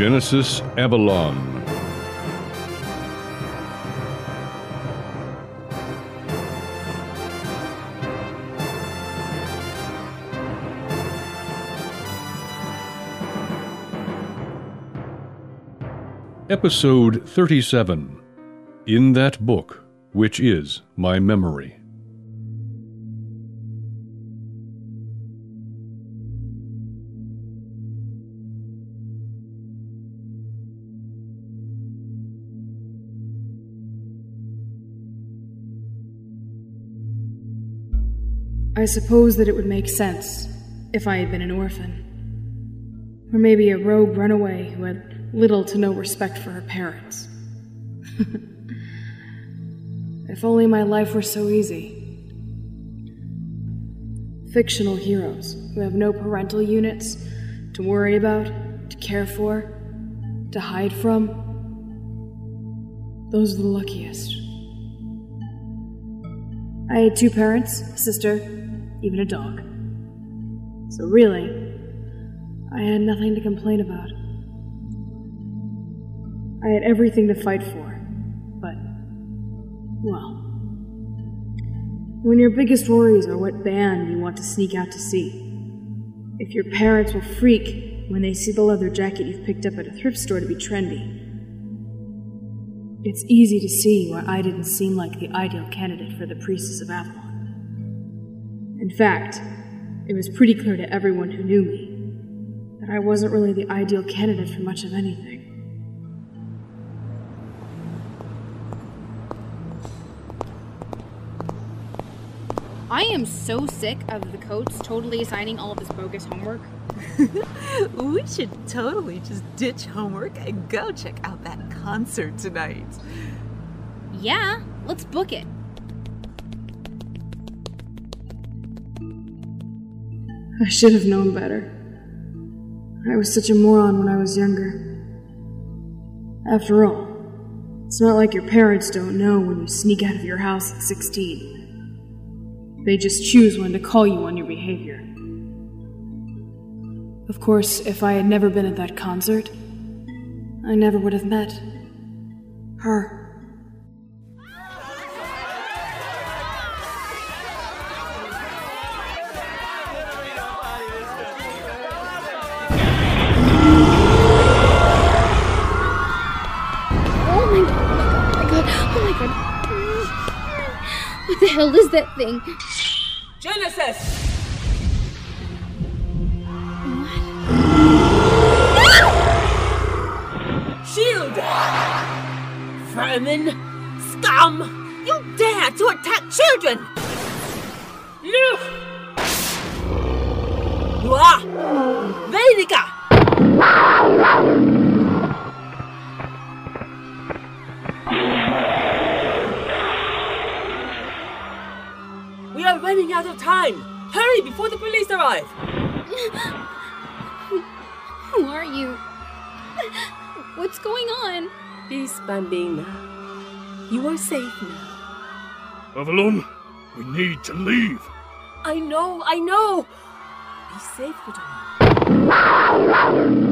Genesis Avalon. Episode 37 In That Book, Which Is My Memory. I suppose that it would make sense if I had been an orphan. Or maybe a rogue runaway who had little to no respect for her parents. if only my life were so easy. Fictional heroes who have no parental units to worry about, to care for, to hide from. Those are the luckiest. I had two parents, a sister, even a dog. So really, I had nothing to complain about. I had everything to fight for, but, well, when your biggest worries are what band you want to sneak out to see, if your parents will freak when they see the leather jacket you've picked up at a thrift store to be trendy, it's easy to see why I didn't seem like the ideal candidate for the Priestess of Avalon. In fact, it was pretty clear to everyone who knew me that I wasn't really the ideal candidate for much of anything. I am so sick of the coats totally assigning all of this bogus homework. we should totally just ditch homework and go check out that concert tonight. Yeah, let's book it. I should have known better. I was such a moron when I was younger. After all, it's not like your parents don't know when you sneak out of your house at 16. They just choose when to call you on your behavior. Of course, if I had never been at that concert, I never would have met her. What the hell is that thing? Genesis! Shield! Vermin! Scum! You dare to attack children! Look! Are Venica! Running out of time! Hurry before the police arrive! Who are you? What's going on? Peace, Bambina. You are safe now. Avalon, we need to leave. I know, I know! Be safe, little one.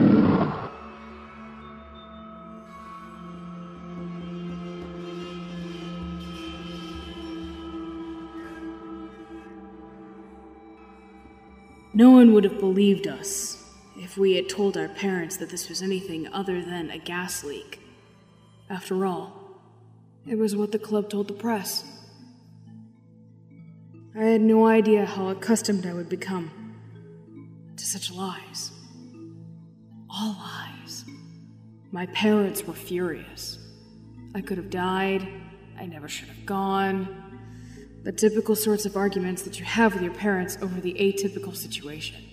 No one would have believed us if we had told our parents that this was anything other than a gas leak. After all, it was what the club told the press. I had no idea how accustomed I would become to such lies. All lies. My parents were furious. I could have died. I never should have gone. The typical sorts of arguments that you have with your parents over the atypical situation.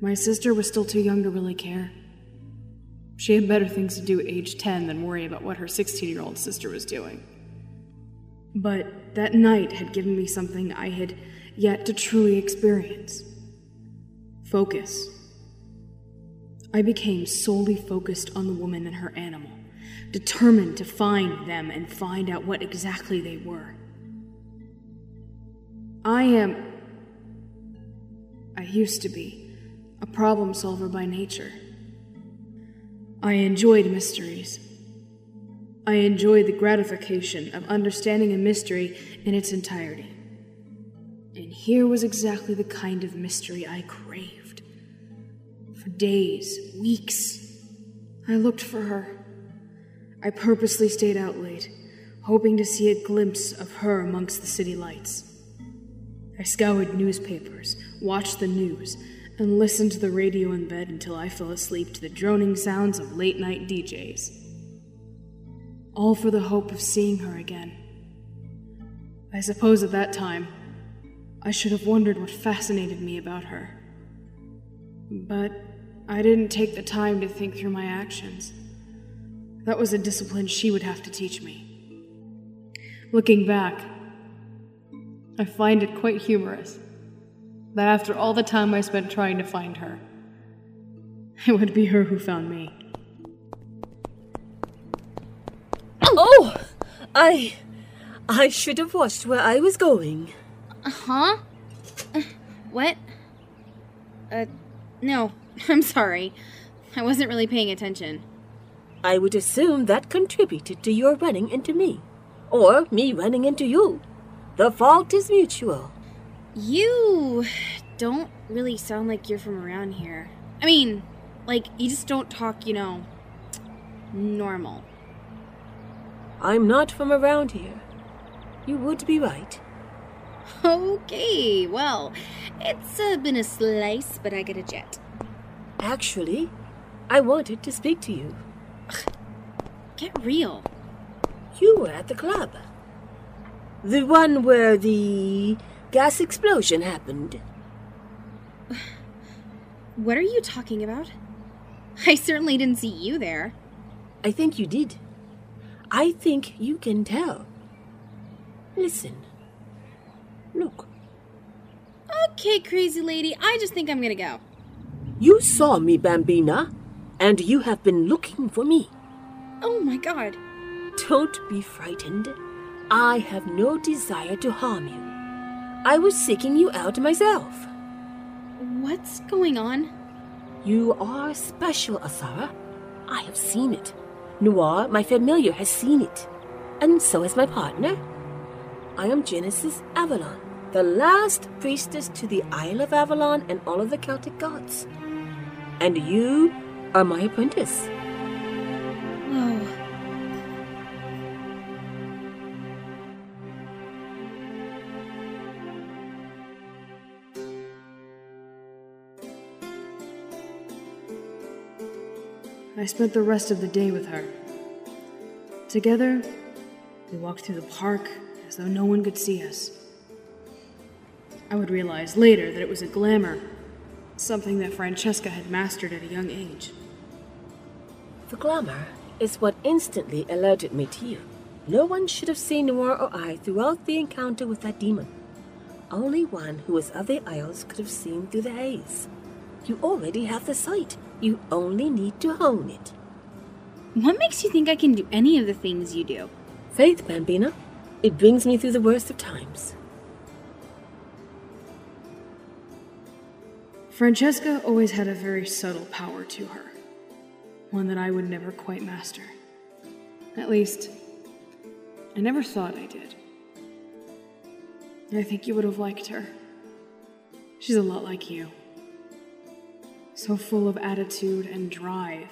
My sister was still too young to really care. She had better things to do at age 10 than worry about what her 16 year old sister was doing. But that night had given me something I had yet to truly experience focus. I became solely focused on the woman and her animal, determined to find them and find out what exactly they were. I am. I used to be a problem solver by nature. I enjoyed mysteries. I enjoyed the gratification of understanding a mystery in its entirety. And here was exactly the kind of mystery I craved. For days, weeks, I looked for her. I purposely stayed out late, hoping to see a glimpse of her amongst the city lights. I scoured newspapers, watched the news, and listened to the radio in bed until I fell asleep to the droning sounds of late night DJs. All for the hope of seeing her again. I suppose at that time, I should have wondered what fascinated me about her. But I didn't take the time to think through my actions. That was a discipline she would have to teach me. Looking back, I find it quite humorous that after all the time I spent trying to find her, it would be her who found me. Oh! I. I should have watched where I was going. Uh huh? Uh, What? Uh, no. I'm sorry. I wasn't really paying attention. I would assume that contributed to your running into me. Or me running into you. The fault is mutual. You don't really sound like you're from around here. I mean, like, you just don't talk, you know, normal. I'm not from around here. You would be right. Okay, well, it's uh, been a slice, but I get a jet. Actually, I wanted to speak to you. Get real. You were at the club. The one where the gas explosion happened. What are you talking about? I certainly didn't see you there. I think you did. I think you can tell. Listen. Look. Okay, crazy lady, I just think I'm gonna go. You saw me, Bambina, and you have been looking for me. Oh my god. Don't be frightened. I have no desire to harm you. I was seeking you out myself. What's going on? You are special, Asara. I have seen it. Noir, my familiar, has seen it. And so has my partner. I am Genesis Avalon, the last priestess to the Isle of Avalon and all of the Celtic gods. And you are my apprentice. Whoa. I spent the rest of the day with her. Together, we walked through the park as though no one could see us. I would realize later that it was a glamour, something that Francesca had mastered at a young age. The glamour is what instantly alerted me to you. No one should have seen Noir or I throughout the encounter with that demon. Only one who was of the Isles could have seen through the haze. You already have the sight. You only need to hone it. What makes you think I can do any of the things you do? Faith, Bambina. It brings me through the worst of times. Francesca always had a very subtle power to her, one that I would never quite master. At least, I never thought I did. I think you would have liked her. She's a lot like you. So full of attitude and drive.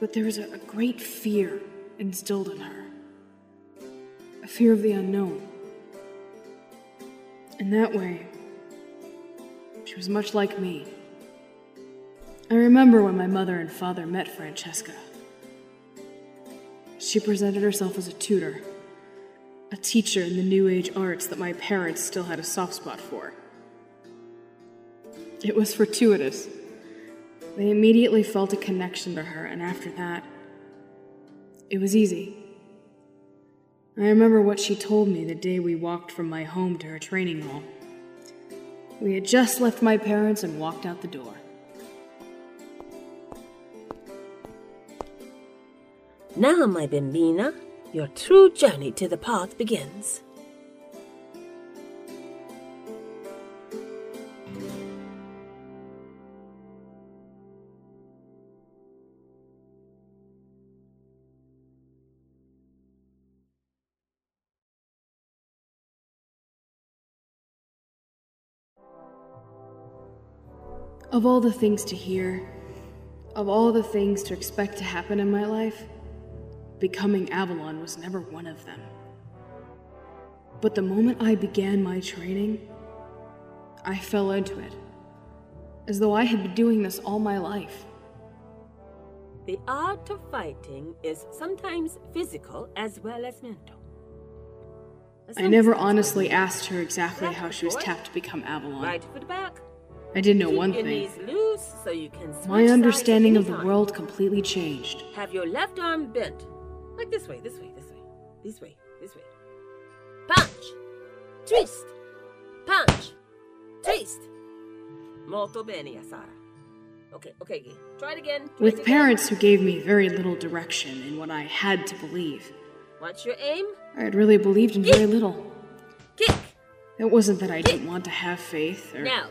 But there a, a great fear instilled in her a fear of the unknown. In that way, she was much like me. I remember when my mother and father met Francesca. She presented herself as a tutor, a teacher in the New Age arts that my parents still had a soft spot for. It was fortuitous. They immediately felt a connection to her, and after that, it was easy. I remember what she told me the day we walked from my home to her training hall. We had just left my parents and walked out the door. Now, my bambina, your true journey to the path begins. Of all the things to hear, of all the things to expect to happen in my life, becoming Avalon was never one of them. But the moment I began my training, I fell into it, as though I had been doing this all my life. The art of fighting is sometimes physical as well as mental. I never honestly asked her exactly how she was tapped to become Avalon. Right foot back. I did know Keep one thing. loose so you can My understanding of the world completely changed. Have your left arm bent. Like this way, this way, this way, this way, this way. Punch! Twist! Punch! Twist! Molto bene, Asara. Okay, okay. Try it again. Try it With again. parents who gave me very little direction in what I had to believe, What's your aim? I had really believed in very little. Kick! It wasn't that I didn't want to have faith or Now,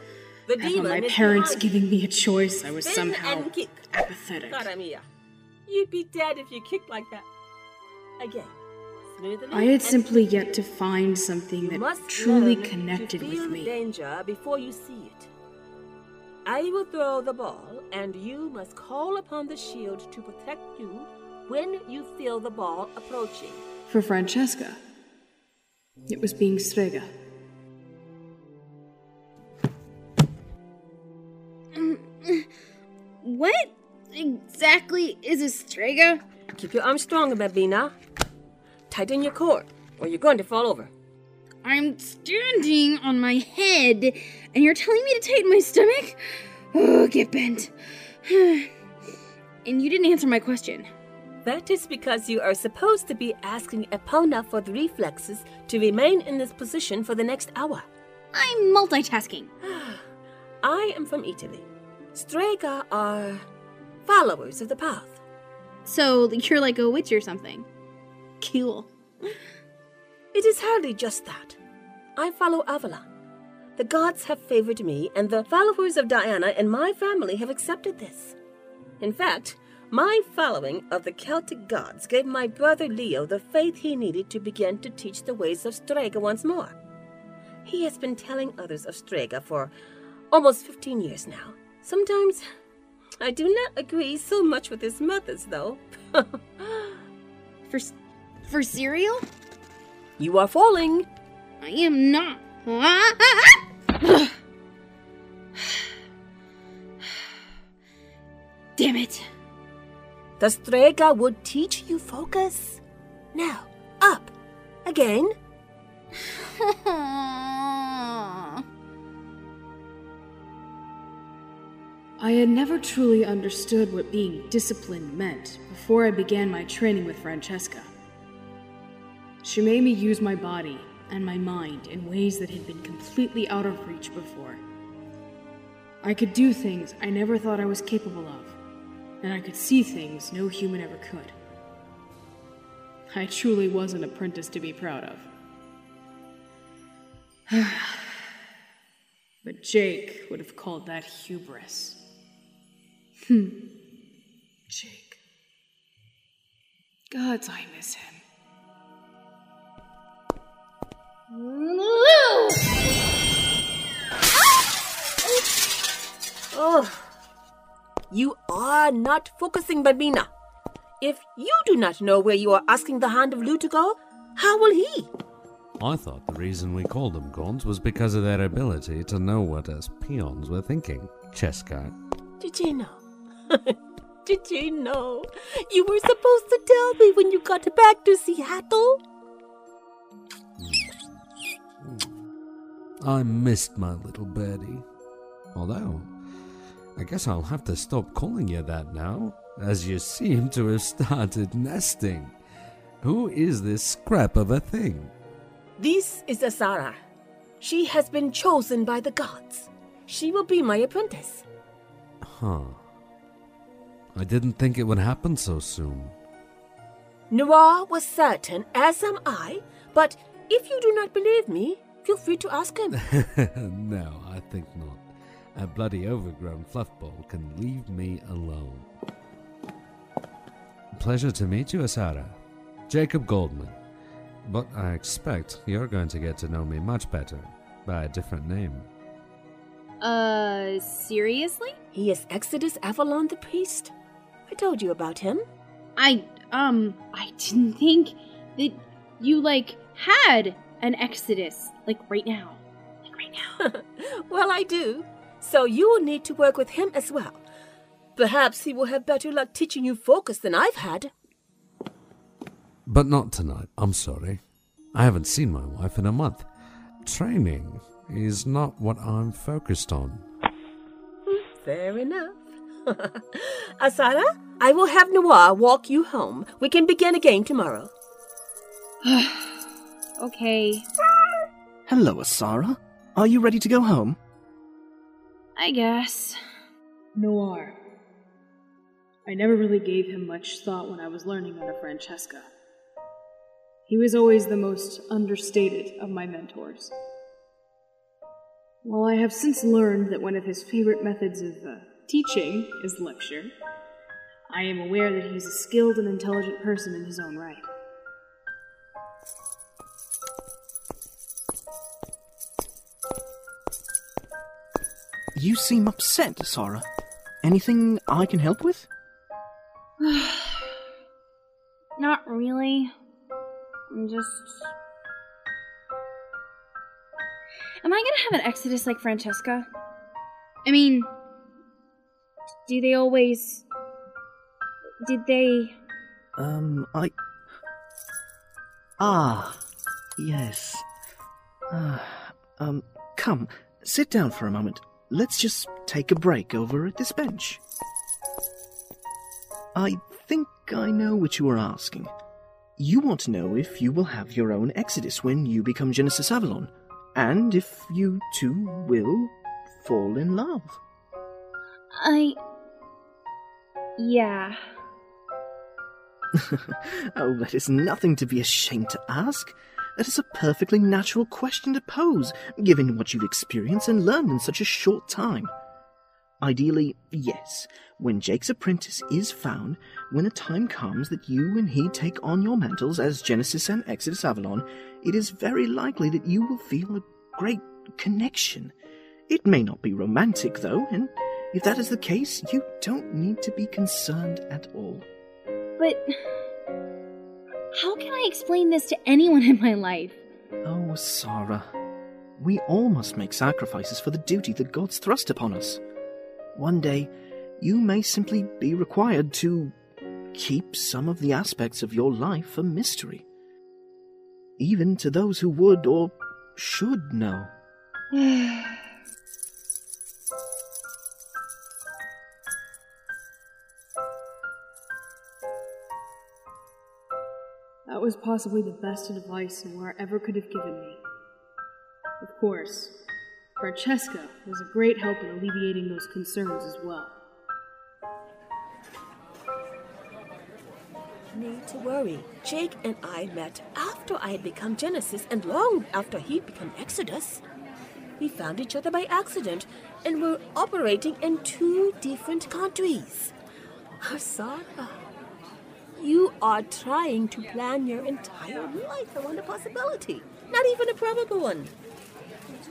the demon my parents giving me a choice. I was Spin somehow and kick. apathetic. Cara mia. You'd be dead if you kicked like that. Again. I had simply yet to find something that truly connected to with me. danger before you see it. I will throw the ball, and you must call upon the shield to protect you when you feel the ball approaching. For Francesca, it was being Strega. What exactly is a strega? Keep your arms strong, Bambina. Tighten your core, or you're going to fall over. I'm standing on my head, and you're telling me to tighten my stomach? Oh, get bent. and you didn't answer my question. That is because you are supposed to be asking Epona for the reflexes to remain in this position for the next hour. I'm multitasking. I am from Italy. Strega are followers of the path. So you're like a witch or something. Cool. It is hardly just that. I follow Avalon. The gods have favored me, and the followers of Diana and my family have accepted this. In fact, my following of the Celtic gods gave my brother Leo the faith he needed to begin to teach the ways of Strega once more. He has been telling others of Strega for almost 15 years now. Sometimes I do not agree so much with his methods, though. For for cereal? you are falling. I am not. Damn it. The Strega would teach you focus. Now, up. Again. I had never truly understood what being disciplined meant before I began my training with Francesca. She made me use my body and my mind in ways that had been completely out of reach before. I could do things I never thought I was capable of, and I could see things no human ever could. I truly was an apprentice to be proud of. but Jake would have called that hubris. Hmm. Jake. Gods, I miss him. Oh. You are not focusing, Bambina. If you do not know where you are asking the hand of Lugh to go, how will he? I thought the reason we called them Gaunts was because of their ability to know what us peons were thinking. Chess guy. Did you know? Did you know? You were supposed to tell me when you got back to Seattle. I missed my little birdie. Although, I guess I'll have to stop calling you that now, as you seem to have started nesting. Who is this scrap of a thing? This is Asara. She has been chosen by the gods. She will be my apprentice. Huh. I didn't think it would happen so soon. Noir was certain, as am I, but if you do not believe me, feel free to ask him. no, I think not. A bloody overgrown fluffball can leave me alone. Pleasure to meet you, Asara. Jacob Goldman. But I expect you're going to get to know me much better by a different name. Uh, seriously? He is Exodus Avalon the priest. I told you about him. I, um, I didn't think that you, like, had an Exodus, like, right now. Like, right now. well, I do. So you will need to work with him as well. Perhaps he will have better luck teaching you focus than I've had. But not tonight, I'm sorry. I haven't seen my wife in a month. Training is not what I'm focused on. Fair enough. Asara, I will have Noir walk you home. We can begin again tomorrow. Okay, Hello, Asara. Are you ready to go home? I guess. Noir. I never really gave him much thought when I was learning under Francesca. He was always the most understated of my mentors. While I have since learned that one of his favorite methods of uh, teaching is lecture, I am aware that he is a skilled and intelligent person in his own right. You seem upset, Asara. Anything I can help with? Not really. I'm just. Am I gonna have an exodus like Francesca? I mean, do they always. Did they. Um, I. Ah, yes. Ah, um, come, sit down for a moment. Let's just take a break over at this bench. I think I know what you are asking. You want to know if you will have your own Exodus when you become Genesis Avalon, and if you two will fall in love. I. Yeah. oh, that is nothing to be ashamed to ask. That is a perfectly natural question to pose, given what you've experienced and learned in such a short time. Ideally, yes, when Jake's apprentice is found, when the time comes that you and he take on your mantles as Genesis and Exodus Avalon, it is very likely that you will feel a great connection. It may not be romantic, though, and if that is the case, you don't need to be concerned at all. But. How can I explain this to anyone in my life? Oh, Sarah, we all must make sacrifices for the duty that gods thrust upon us. One day, you may simply be required to keep some of the aspects of your life a mystery. Even to those who would or should know. Was possibly the best advice Noir ever could have given me. Of course, Francesca was a great help in alleviating those concerns as well. Need to worry. Jake and I met after I had become Genesis and long after he'd become Exodus. We found each other by accident and were operating in two different countries. Asara, you are trying to plan your entire life around a possibility, not even a probable one.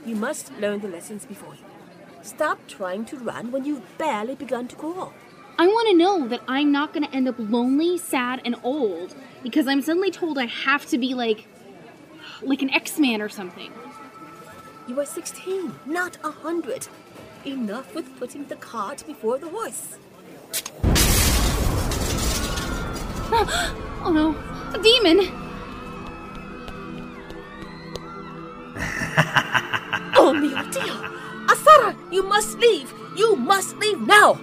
You must learn the lessons before you. Stop trying to run when you've barely begun to crawl. I want to know that I'm not going to end up lonely, sad, and old because I'm suddenly told I have to be like. like an X Man or something. You are 16, not a 100. Enough with putting the cart before the horse. Oh no, a demon! Oh, mio Dio! Asara, you must leave! You must leave now!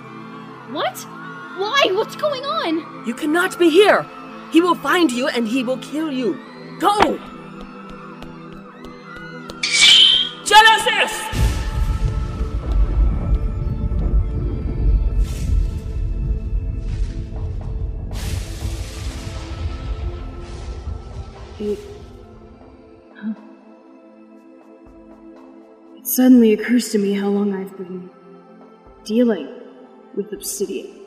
What? Why? What's going on? You cannot be here! He will find you and he will kill you. Go! Suddenly occurs to me how long I've been dealing with obsidian.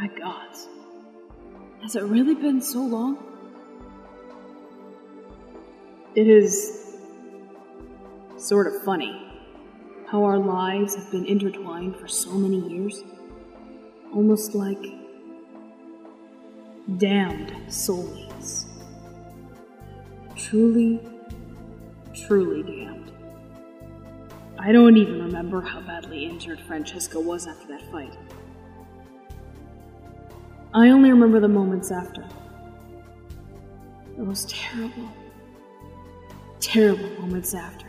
My gods. Has it really been so long? It is sort of funny. how our lives have been intertwined for so many years. Almost like damned soulmates. Truly, truly damned. I don't even remember how badly injured Francesca was after that fight. I only remember the moments after. Those terrible, terrible moments after,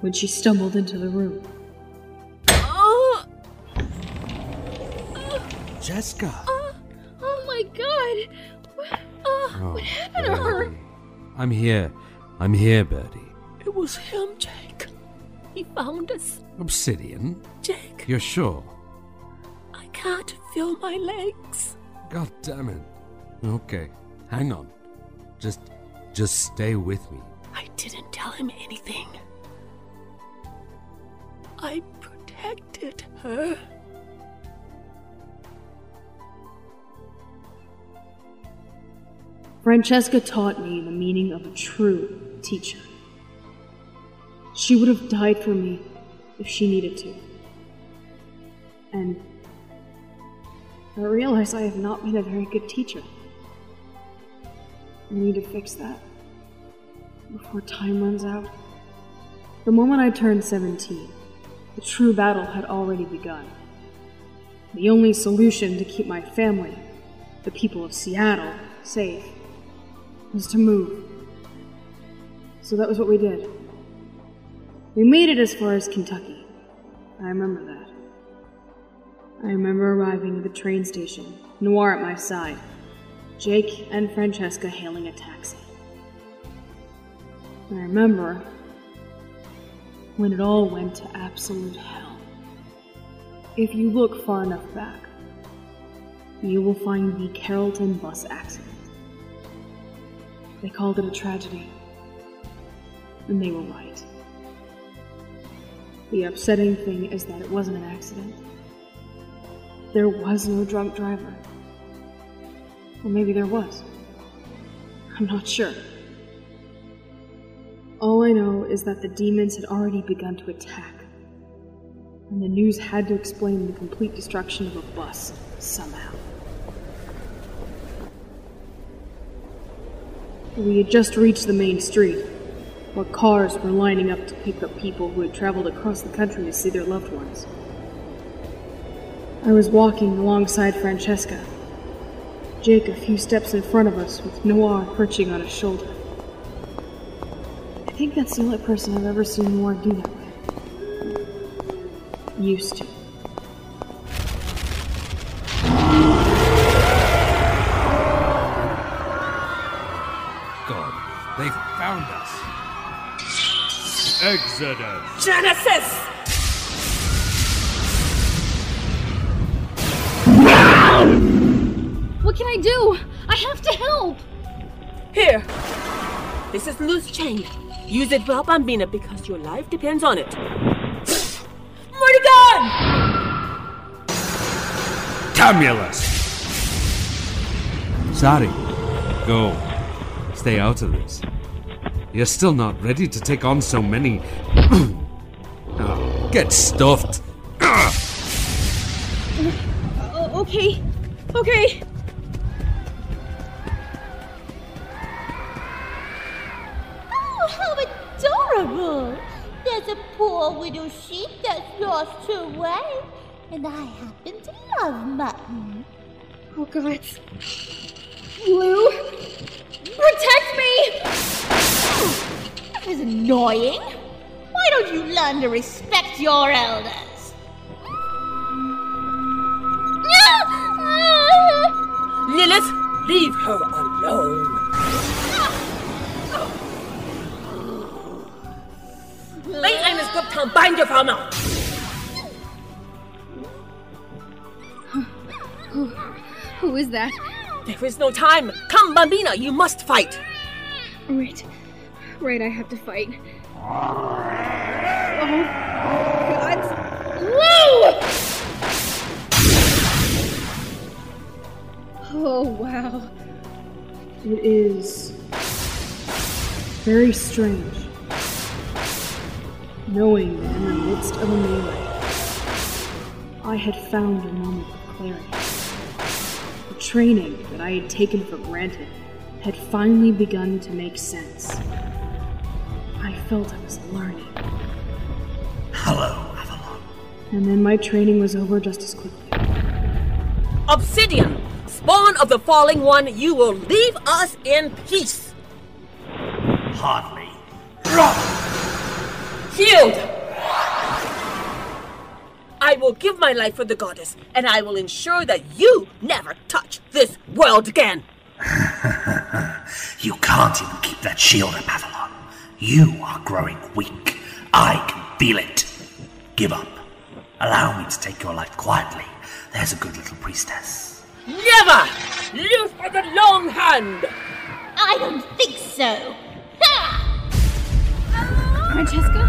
when she stumbled into the room. Oh, Jessica! oh my god! What, uh, oh, Oh, what happened to her? I'm here. I'm here, Birdie. It was him, Jake. He found us. Obsidian? Jake, You're sure? I can't feel my legs. God damn it. Okay, hang on. Just, just stay with me. I didn't tell him anything. I protected her. Francesca taught me the meaning of a true teacher. She would have died for me if she needed to. And I realize I have not been a very good teacher. I need to fix that before time runs out. The moment I turned 17, the true battle had already begun. The only solution to keep my family, the people of Seattle, safe was to move. So that was what we did. We made it as far as Kentucky. I remember that. I remember arriving at the train station, Noir at my side, Jake and Francesca hailing a taxi. I remember when it all went to absolute hell. If you look far enough back, you will find the Carrollton bus accident. They called it a tragedy. And they were right. The upsetting thing is that it wasn't an accident. There was no drunk driver. Or maybe there was. I'm not sure. All I know is that the demons had already begun to attack. And the news had to explain the complete destruction of a bus, somehow. We had just reached the main street, where cars were lining up to pick up people who had traveled across the country to see their loved ones. I was walking alongside Francesca, Jake a few steps in front of us with Noir perching on his shoulder. I think that's the only person I've ever seen Noir do that with. Used to. Exodus. Genesis! What can I do? I have to help! Here. This is Lugh's chain. Use it well, Bambina, because your life depends on it. Morrigan! Camulus! Sorry. Go. Stay out of this. You're still not ready to take on so many. oh, get stuffed. Oh, okay. Okay. Oh, how adorable! There's a poor widow sheep that's lost her way, and I happen to love mutton. Oh god. Blue! Protect me! That is annoying. Why don't you learn to respect your elders? Lilith, leave her alone. Lay eines Guptan, bind your Frau Mouth. Who is that? There is no time. Come, Bambina, you must fight. Right. Right, I have to fight. Oh, God. Whoa! Oh, wow. It is very strange. knowing that in the midst of a melee, I had found a moment of clarity. The training that I had taken for granted had finally begun to make sense. I felt I was learning. Hello, Avalon. And then my training was over just as quickly. Obsidian, spawn of the falling one, you will leave us in peace. Hardly. Drop! Shield! I will give my life for the goddess, and I will ensure that you never touch this world again. You can't even keep that shield up, Avalon. You are growing weak. I can feel it. Give up. Allow me to take your life quietly. There's a good little priestess. Never! Loose for the long hand! I don't think so. Ha! Francesca?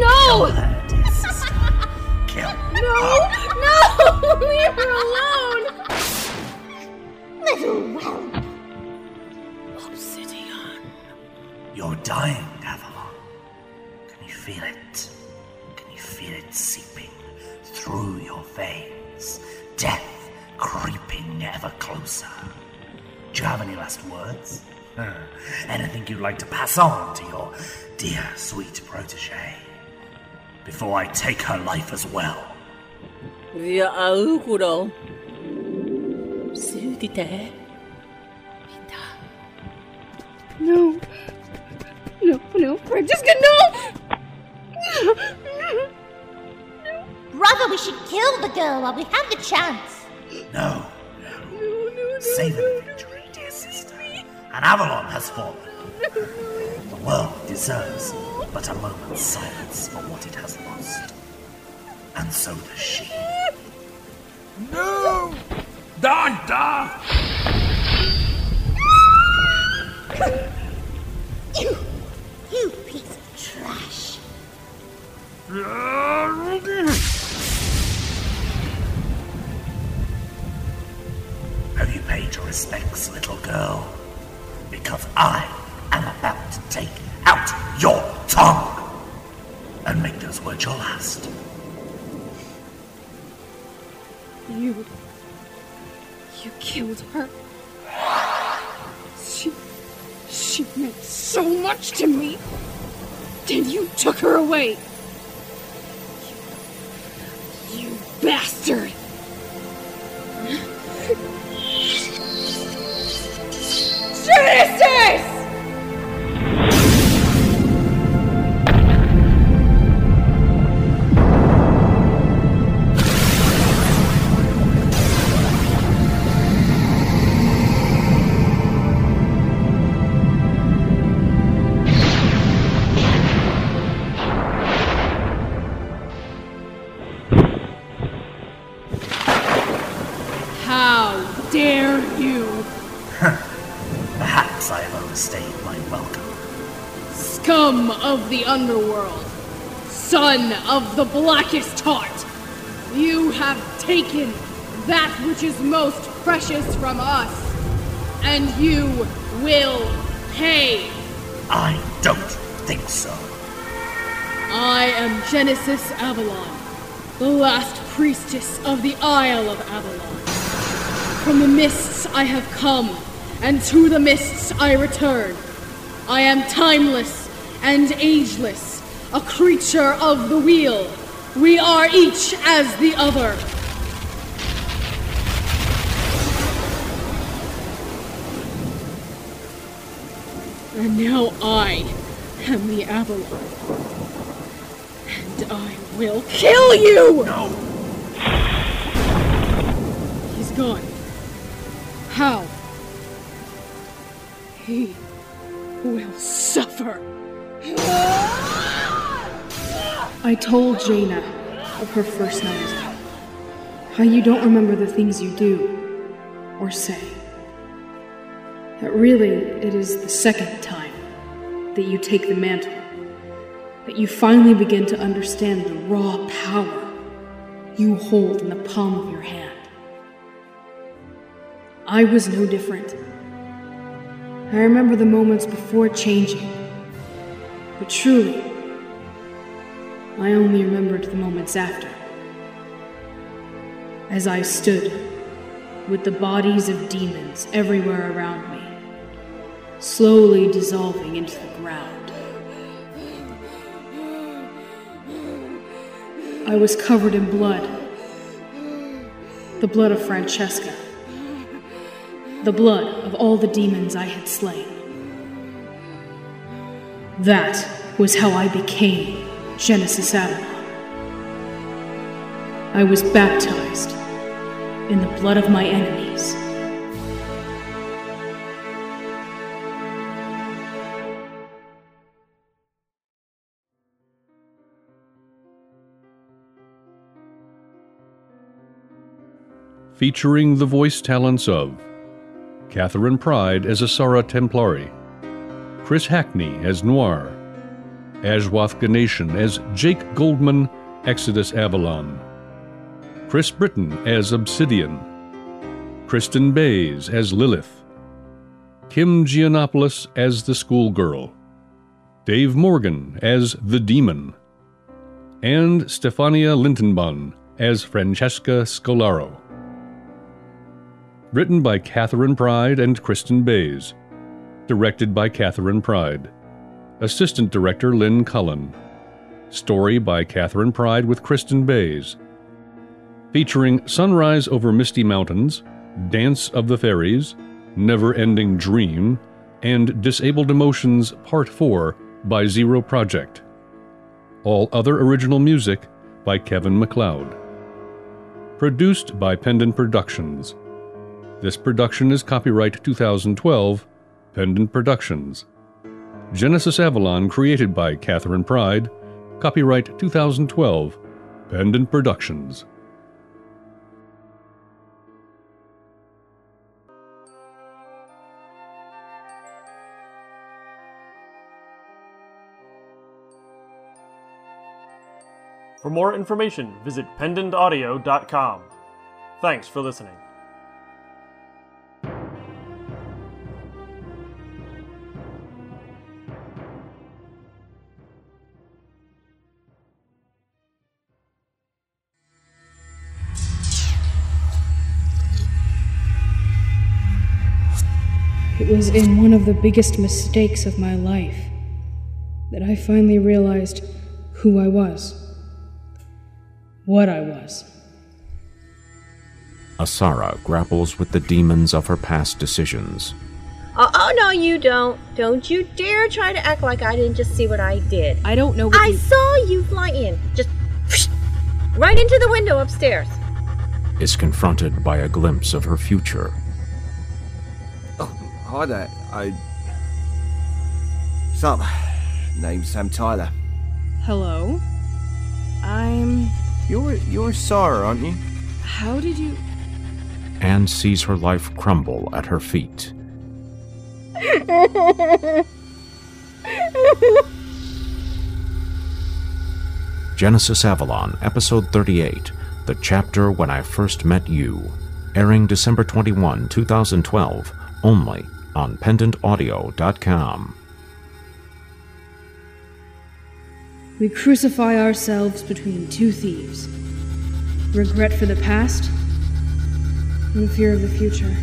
No! Kill. No! No! Leave her alone! Little whelp. Obsidian. You're dying, Avalon. Can you feel it? Can you feel it seeping through your veins? Death creeping ever closer. Do you have any last words? Huh. Anything you'd like to pass on to your dear, sweet protege? Before I take her life as well. Via auguro. Sudite. Vita. No. No, no. Francesca, no! Brother, we should kill the girl while we have the chance. No, no. no! the victory, dear sister. An Avalon has fallen. The world deserves but a moment's silence for what it has lost. And so does she. No! Dada! You, you piece of trash. Have you paid your respects, little girl? Because I am about to take out your tongue and make those words your last. You. You killed her. She. She meant so much to me. Then you took her away. You, you bastard! Underworld, son of the blackest heart, you have taken that which is most precious from us, and you will pay. I don't think so. I am Genesis Avalon, the last priestess of the Isle of Avalon. From the mists I have come, and to the mists I return. I am timeless and ageless, a creature of the wheel. We are each as the other. And now I am the Avalon. And I will kill you! No! He's gone. How? He will suffer. I told Jaina of her first night. How you don't remember the things you do or say. That really it is the second time that you take the mantle. That you finally begin to understand the raw power you hold in the palm of your hand. I was no different. I remember the moments before changing. But truly, I only remembered the moments after. As I stood, with the bodies of demons everywhere around me, slowly dissolving into the ground. I was covered in blood. The blood of Francesca. The blood of all the demons I had slain. That was how I became Genesis Avalon. I was baptized in the blood of my enemies. Featuring the voice talents of Catherine Pride as Assara Templari, Chris Hackney as Noir, Ashwath Ganeshan as Jake Goldman, Exodus Avalon, Chris Britton as Obsidian, Kristen Bays as Lilith, Kim Giannopoulos as the schoolgirl, Dave Morgan as the demon, and Stefania Lintenbahn as Francesca Scolaro. Written by Catherine Pride and Kristen Bays. Directed by Catherine Pride. Assistant Director Lynn Cullen. Story by Catherine Pride with Kristen Bays. Featuring Sunrise Over Misty Mountains, Dance of the Fairies, Never Ending Dream, and Disabled Emotions Part 4 by Zero Project. All other original music by Kevin MacLeod. Produced by Pendant Productions. This production is copyright 2012, Pendant Productions. Genesis Avalon created by Catherine Pride, copyright 2012, Pendant Productions. For more information, visit pendantaudio.com. Thanks for listening. Was in one of the biggest mistakes of my life that I finally realized who I was, what I was. Assara grapples with the demons of her past decisions. Oh, oh, no, you don't. Don't you dare try to act like I didn't just see what I did. I don't know what I you- saw you fly in. Just right into the window upstairs. Is confronted by a glimpse of her future. Hi there. I. Sup? Name's Sam Tyler. Hello? I'm. You're you're Sarah, aren't you? How did you. Anne sees her life crumble at her feet. Genesis Avalon, Episode 38, The Chapter When I First Met You, airing December 21, 2012, only on pendantaudio.com. We crucify ourselves between two thieves regret for the past and fear of the future.